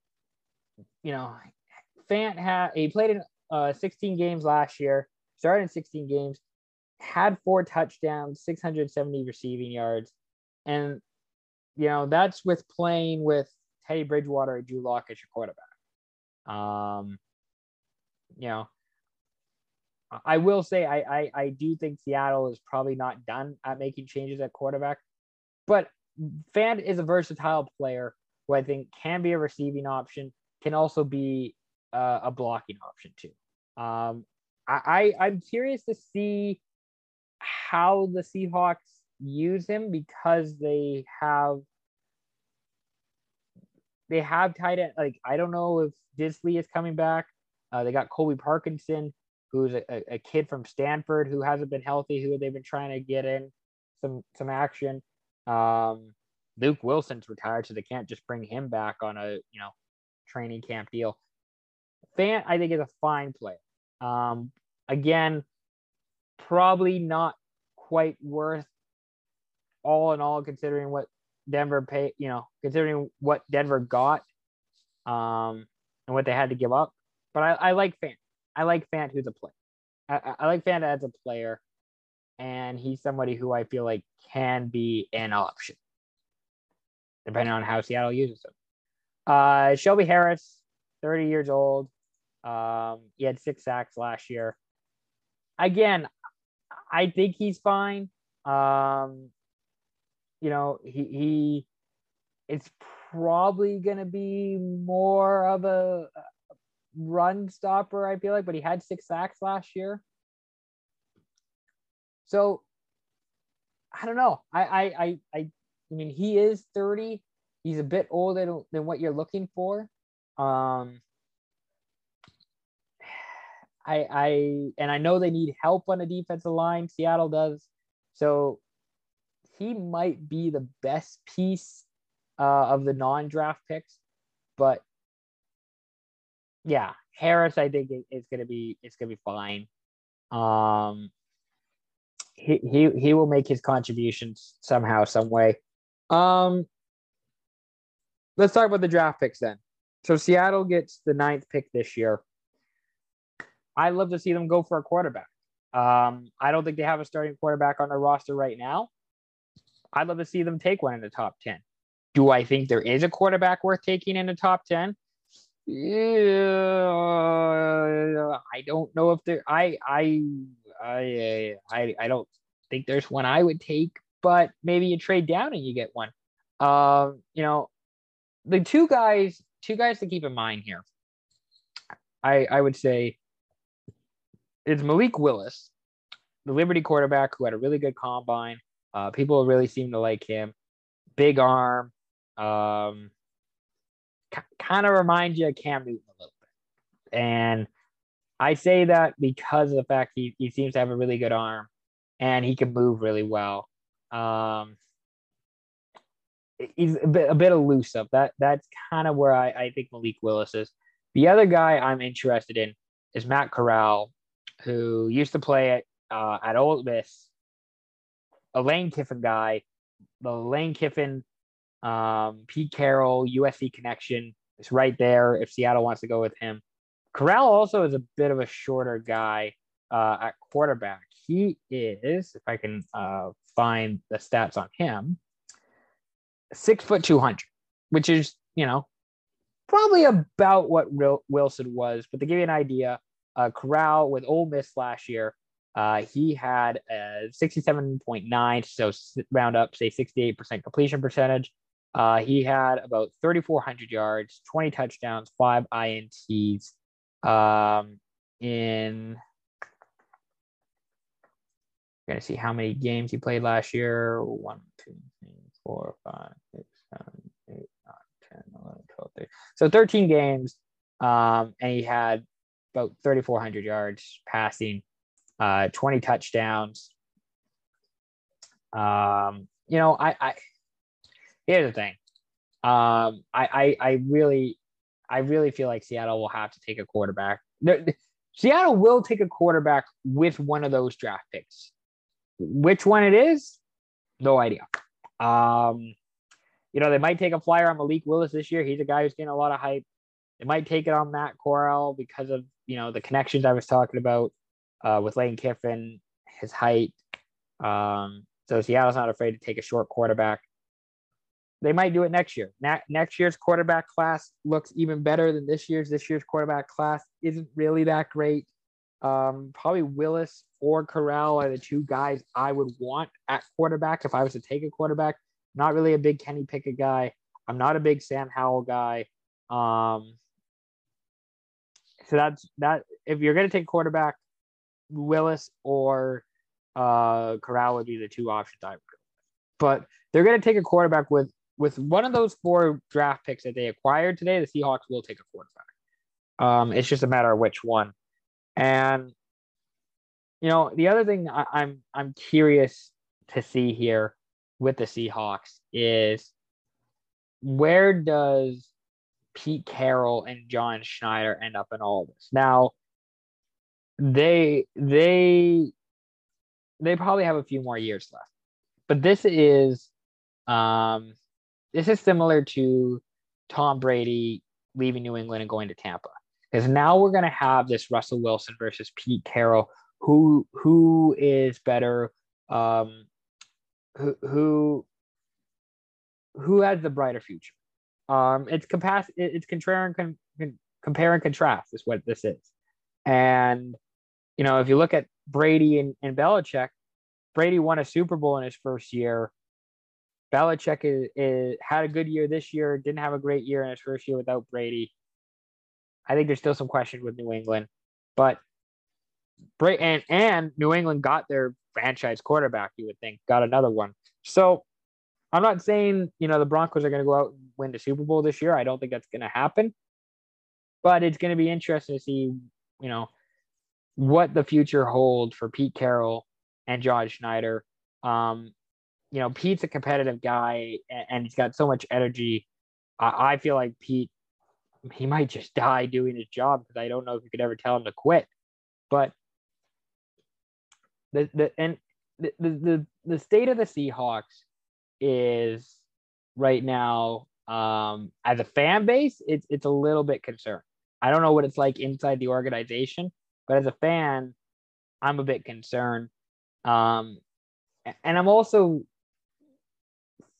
you know, Fant had he played in uh, 16 games last year, started in 16 games, had four touchdowns, 670 receiving yards, and you know that's with playing with Teddy Bridgewater and Drew Lock as your quarterback. Um, you know, I will say I, I I do think Seattle is probably not done at making changes at quarterback, but Fant is a versatile player who I think can be a receiving option, can also be uh, a blocking option too. Um, I, I I'm curious to see how the Seahawks use him because they have they have tight end like I don't know if Dissly is coming back. Uh, they got Colby Parkinson, who's a, a kid from Stanford who hasn't been healthy, who they've been trying to get in some some action. Um, Luke Wilson's retired, so they can't just bring him back on a you know training camp deal. Fant, I think, is a fine player. Um, again, probably not quite worth all in all, considering what Denver pay, you know, considering what Denver got, um, and what they had to give up. But I, I like Fant. I like Fant who's a player. I, I like Fant as a player, and he's somebody who I feel like can be an option, depending on how Seattle uses him. Uh, Shelby Harris, 30 years old. Um, he had six sacks last year. Again, I think he's fine. Um, you know, he he it's probably gonna be more of a run stopper, I feel like, but he had six sacks last year. So I don't know. I I I I, I mean he is 30. He's a bit older than, than what you're looking for. Um I, I and I know they need help on the defensive line. Seattle does. So he might be the best piece uh, of the non-draft picks, but yeah, Harris, I think is to be it's to be fine. Um, he he he will make his contributions somehow, some way. Um, let's talk about the draft picks then. So Seattle gets the ninth pick this year. I love to see them go for a quarterback. Um, I don't think they have a starting quarterback on their roster right now. I'd love to see them take one in the top 10. Do I think there is a quarterback worth taking in the top 10? Yeah, I don't know if there. I I I I I don't think there's one I would take, but maybe you trade down and you get one. Um, you know, the two guys, two guys to keep in mind here. I I would say it's Malik Willis, the Liberty quarterback who had a really good combine. Uh, people really seem to like him. Big arm. Um, c- kind of reminds you of Cam Newton a little bit. And I say that because of the fact he, he seems to have a really good arm and he can move really well. Um, he's a bit, a bit elusive. That that's kind of where I, I think Malik Willis is. The other guy I'm interested in is Matt Corral, who used to play at uh, at Ole Miss, a Lane Kiffin guy. The Lane Kiffin, um, Pete Carroll, USC connection is right there. If Seattle wants to go with him, Corral also is a bit of a shorter guy uh, at quarterback. He is, if I can uh, find the stats on him, six foot two hundred, which is you know probably about what Wilson was. But to give you an idea, uh, Corral with Ole Miss last year, uh, he had a 67.9, so round up, say 68% completion percentage. Uh, he had about 3,400 yards, 20 touchdowns, five INTs. Um, in gonna see how many games he played last year. One, two, three, four, five, six, seven, eight, nine, 10, 11, 12, 13. So 13 games. Um, and he had about 3,400 yards passing, uh, 20 touchdowns. Um, you know, I, I here's the thing. Um, I, I, I really, I really feel like Seattle will have to take a quarterback. Seattle will take a quarterback with one of those draft picks. Which one it is, no idea. Um, you know, they might take a flyer on Malik Willis this year. He's a guy who's getting a lot of hype. They might take it on Matt Corral because of you know the connections I was talking about uh, with Lane Kiffin, his height. Um, so Seattle's not afraid to take a short quarterback. They might do it next year. Na- next year's quarterback class looks even better than this year's. This year's quarterback class isn't really that great. Um, probably Willis or Corral are the two guys I would want at quarterback if I was to take a quarterback. Not really a big Kenny Pickett guy. I'm not a big Sam Howell guy. Um, so that's that. If you're going to take quarterback, Willis or uh, Corral would be the two options I would go. With. But they're going to take a quarterback with with one of those four draft picks that they acquired today. The Seahawks will take a quarterback. Um, it's just a matter of which one. And you know, the other thing I, I'm I'm curious to see here with the Seahawks is where does Pete Carroll and John Schneider end up in all this. Now, they they they probably have a few more years left, but this is um this is similar to Tom Brady leaving New England and going to Tampa. Because now we're gonna have this Russell Wilson versus Pete Carroll, who who is better, um, who who who has the brighter future. Um, it's capacity. It's compare and con- compare and contrast is what this is. And you know, if you look at Brady and, and Belichick, Brady won a Super Bowl in his first year. Belichick is, is, had a good year this year. Didn't have a great year in his first year without Brady. I think there's still some questions with New England, but Bray and and New England got their franchise quarterback. You would think got another one. So I'm not saying you know the Broncos are going to go out and win the Super Bowl this year. I don't think that's going to happen, but it's going to be interesting to see you know what the future holds for Pete Carroll and John Schneider. Um, you know, Pete's a competitive guy and, and he's got so much energy. I, I feel like Pete, he might just die doing his job because I don't know if you could ever tell him to quit. But the the and the the the state of the Seahawks is right now um, as a fan base, it's it's a little bit concerned. I don't know what it's like inside the organization, but as a fan, I'm a bit concerned. Um, and I'm also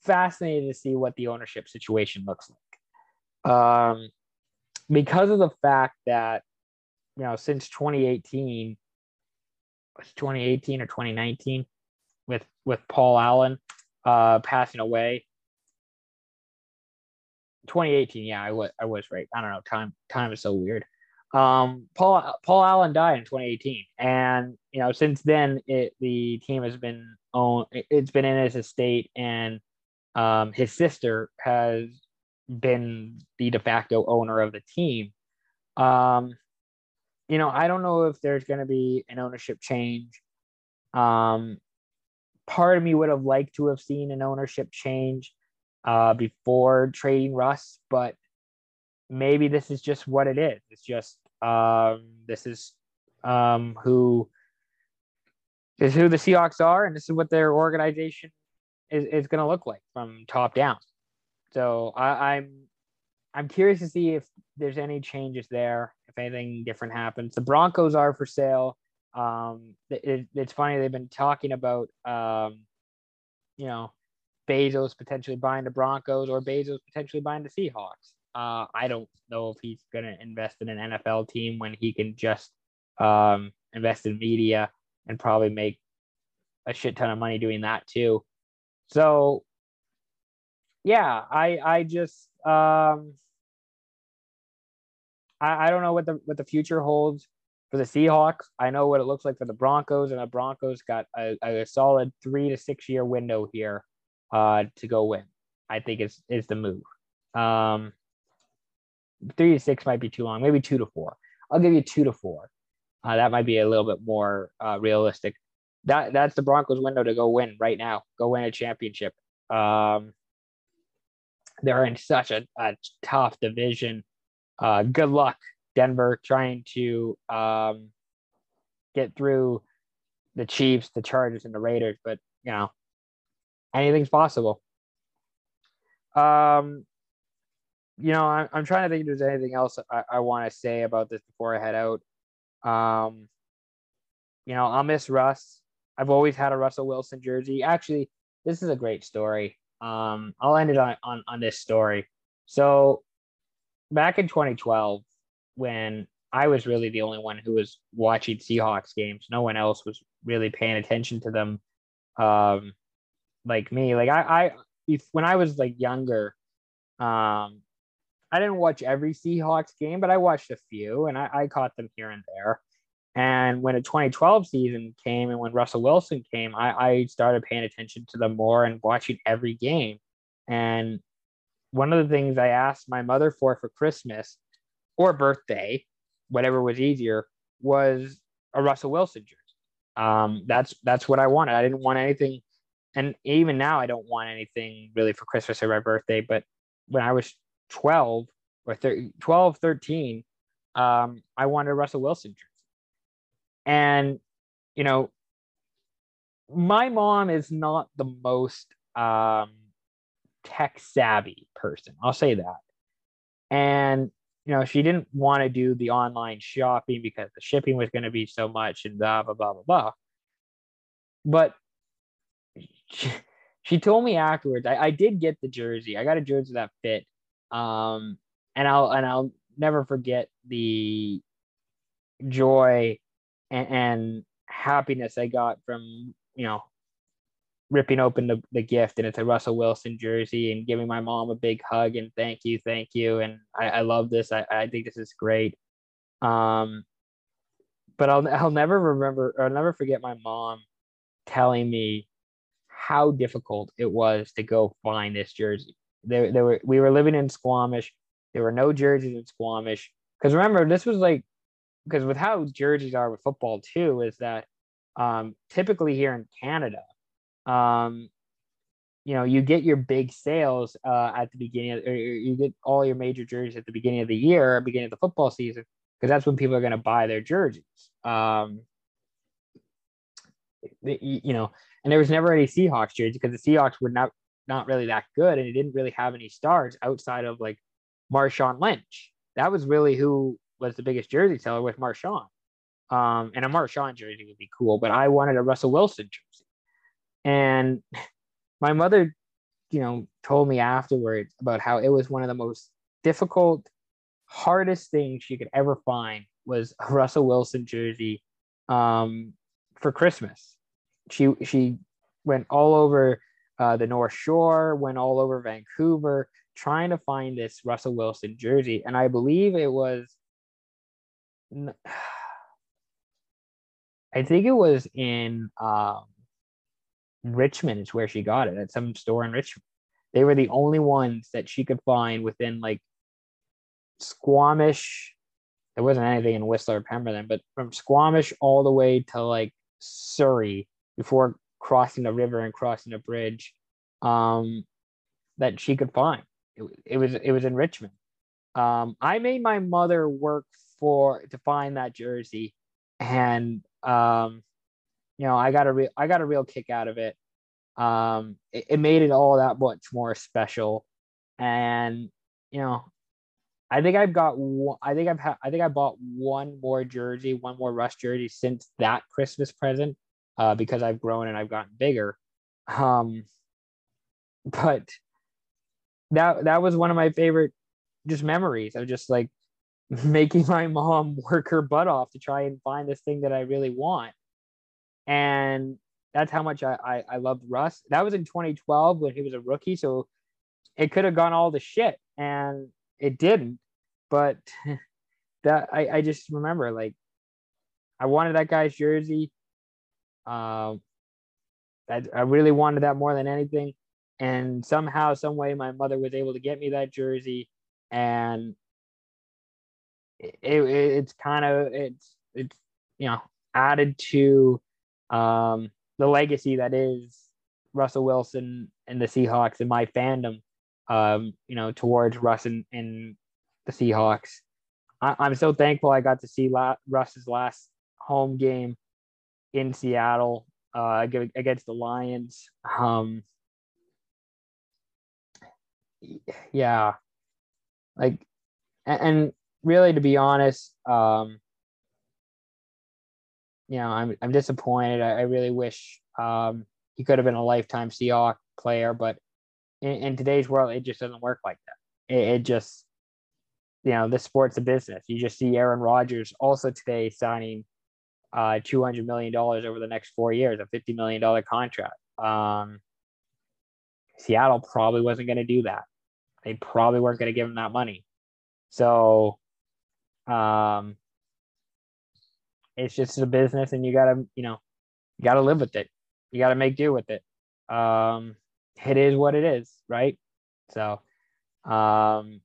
fascinated to see what the ownership situation looks like. Um, because of the fact that you know since 2018 2018 or 2019 with with Paul Allen uh passing away. 2018 yeah I was I was right. I don't know time time is so weird. Um Paul Paul Allen died in 2018 and you know since then it the team has been owned it's been in his estate and um his sister has been the de facto owner of the team. Um you know I don't know if there's going to be an ownership change. Um part of me would have liked to have seen an ownership change uh, before trading Russ, but maybe this is just what it is. It's just um, this is um, who is who the Seahawks are, and this is what their organization is, is going to look like from top down. So I, I'm I'm curious to see if there's any changes there, if anything different happens. The Broncos are for sale. Um, it, it's funny they've been talking about um, you know Bezos potentially buying the Broncos or Bezos potentially buying the Seahawks. Uh, I don't know if he's going to invest in an NFL team when he can just um, invest in media and probably make a shit ton of money doing that too. So, yeah, I I just um, I, I don't know what the what the future holds for the Seahawks. I know what it looks like for the Broncos, and the Broncos got a, a solid three to six year window here uh, to go win. I think it's is the move. Um, three to six might be too long. Maybe two to four. I'll give you two to four. Uh, that might be a little bit more uh, realistic. That that's the Broncos' window to go win right now. Go win a championship. Um, they're in such a, a tough division. Uh, good luck, Denver, trying to um, get through the Chiefs, the Chargers, and the Raiders. But you know, anything's possible. Um, you know, I'm, I'm trying to think if there's anything else I, I want to say about this before I head out. Um, you know, I'll miss Russ. I've always had a Russell Wilson jersey. Actually, this is a great story. Um, I'll end it on, on, on this story. So back in 2012, when I was really the only one who was watching Seahawks games, no one else was really paying attention to them. Um, like me. Like I, I if, when I was like younger, um, I didn't watch every Seahawks game, but I watched a few and I, I caught them here and there. And when a 2012 season came and when Russell Wilson came, I, I started paying attention to them more and watching every game. And one of the things I asked my mother for for Christmas or birthday, whatever was easier, was a Russell Wilson jersey. Um, that's that's what I wanted. I didn't want anything and even now I don't want anything really for Christmas or my birthday. But when I was 12 or 13, 12, 13, um, I wanted a Russell Wilson jersey. And, you know, my mom is not the most um, tech savvy person. I'll say that. And, you know, she didn't want to do the online shopping because the shipping was going to be so much and blah, blah, blah, blah, blah. But she, she told me afterwards. I, I did get the jersey. I got a jersey that fit. Um, and I'll and I'll never forget the joy and, and happiness I got from you know ripping open the, the gift and it's a Russell Wilson jersey and giving my mom a big hug and thank you, thank you. And I, I love this. I, I think this is great. Um, but I'll, I'll never remember or I'll never forget my mom telling me how difficult it was to go find this jersey. There, there were we were living in Squamish. There were no jerseys in Squamish. Because remember, this was like because with how jerseys are with football too, is that um, typically here in Canada, um, you know, you get your big sales uh, at the beginning, of, or you get all your major jerseys at the beginning of the year, beginning of the football season, because that's when people are going to buy their jerseys. Um, you know, and there was never any Seahawks jerseys because the Seahawks were not not really that good, and it didn't really have any stars outside of like Marshawn Lynch. That was really who was the biggest jersey seller with Marshawn. Um, and a Marshawn jersey would be cool, but I wanted a Russell Wilson jersey. And my mother, you know, told me afterwards about how it was one of the most difficult hardest things she could ever find was a [laughs] Russell Wilson jersey um, for Christmas. She she went all over uh, the North Shore, went all over Vancouver, trying to find this Russell Wilson jersey, and I believe it was. [sighs] I think it was in um, Richmond is where she got it at some store in Richmond. They were the only ones that she could find within like Squamish. There wasn't anything in Whistler or Pemberton, but from Squamish all the way to like Surrey before crossing the river and crossing a bridge um, that she could find. It, it was it was in Richmond. Um, I made my mother work for to find that jersey, and um, you know I got a real I got a real kick out of it. Um, it, it made it all that much more special, and you know I think I've got one, I think I've had I think I bought one more jersey, one more Russ jersey since that Christmas present, uh, because I've grown and I've gotten bigger. Um, but that that was one of my favorite just memories of just like [laughs] making my mom [laughs] work her butt off to try and find this thing that I really want. And that's how much I, I, I loved Russ. That was in 2012 when he was a rookie. So it could have gone all to shit and it didn't. But [laughs] that I, I just remember like I wanted that guy's jersey. Um, I, I really wanted that more than anything. And somehow, some way, my mother was able to get me that jersey, and it, it it's kind of it's it's you know added to um, the legacy that is Russell Wilson and the Seahawks and my fandom, um, you know, towards Russ and, and the Seahawks. I, am so thankful I got to see La- Russ's last home game in Seattle uh, against the Lions. Um, yeah, like, and, and really, to be honest, um, you know, I'm I'm disappointed. I, I really wish um, he could have been a lifetime Seahawk player, but in, in, today's world, it just doesn't work like that. It, it, just, you know, the sport's a business. You just see Aaron Rodgers also today signing uh, two hundred million dollars over the next four years, a fifty million dollar contract. Um, Seattle probably wasn't going to do that. They probably weren't going to give him that money. So, um, it's just a business, and you gotta, you know, you gotta live with it. You gotta make do with it. Um, it is what it is, right? So, um,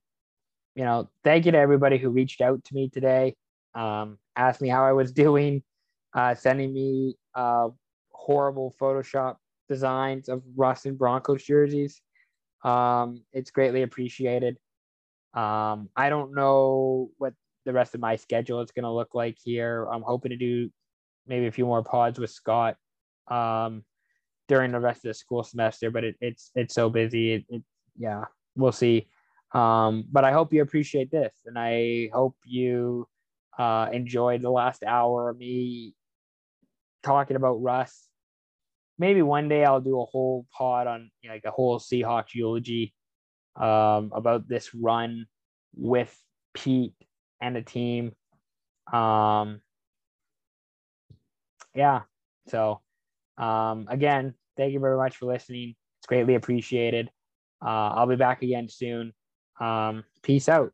you know, thank you to everybody who reached out to me today, um, asked me how I was [laughs] doing, uh, sending me uh, horrible Photoshop designs of and Broncos jerseys. Um, it's greatly appreciated. Um, I don't know what the rest of my schedule is going to look like here. I'm hoping to do maybe a few more pods with Scott um, during the rest of the school semester, but it, it's it's so busy. It, it, yeah, we'll see. Um, but I hope you appreciate this, and I hope you uh, enjoyed the last hour of me talking about Russ maybe one day I'll do a whole pod on you know, like a whole Seahawks eulogy um, about this run with Pete and the team. Um, yeah. So um, again, thank you very much for listening. It's greatly appreciated. Uh, I'll be back again soon. Um, peace out.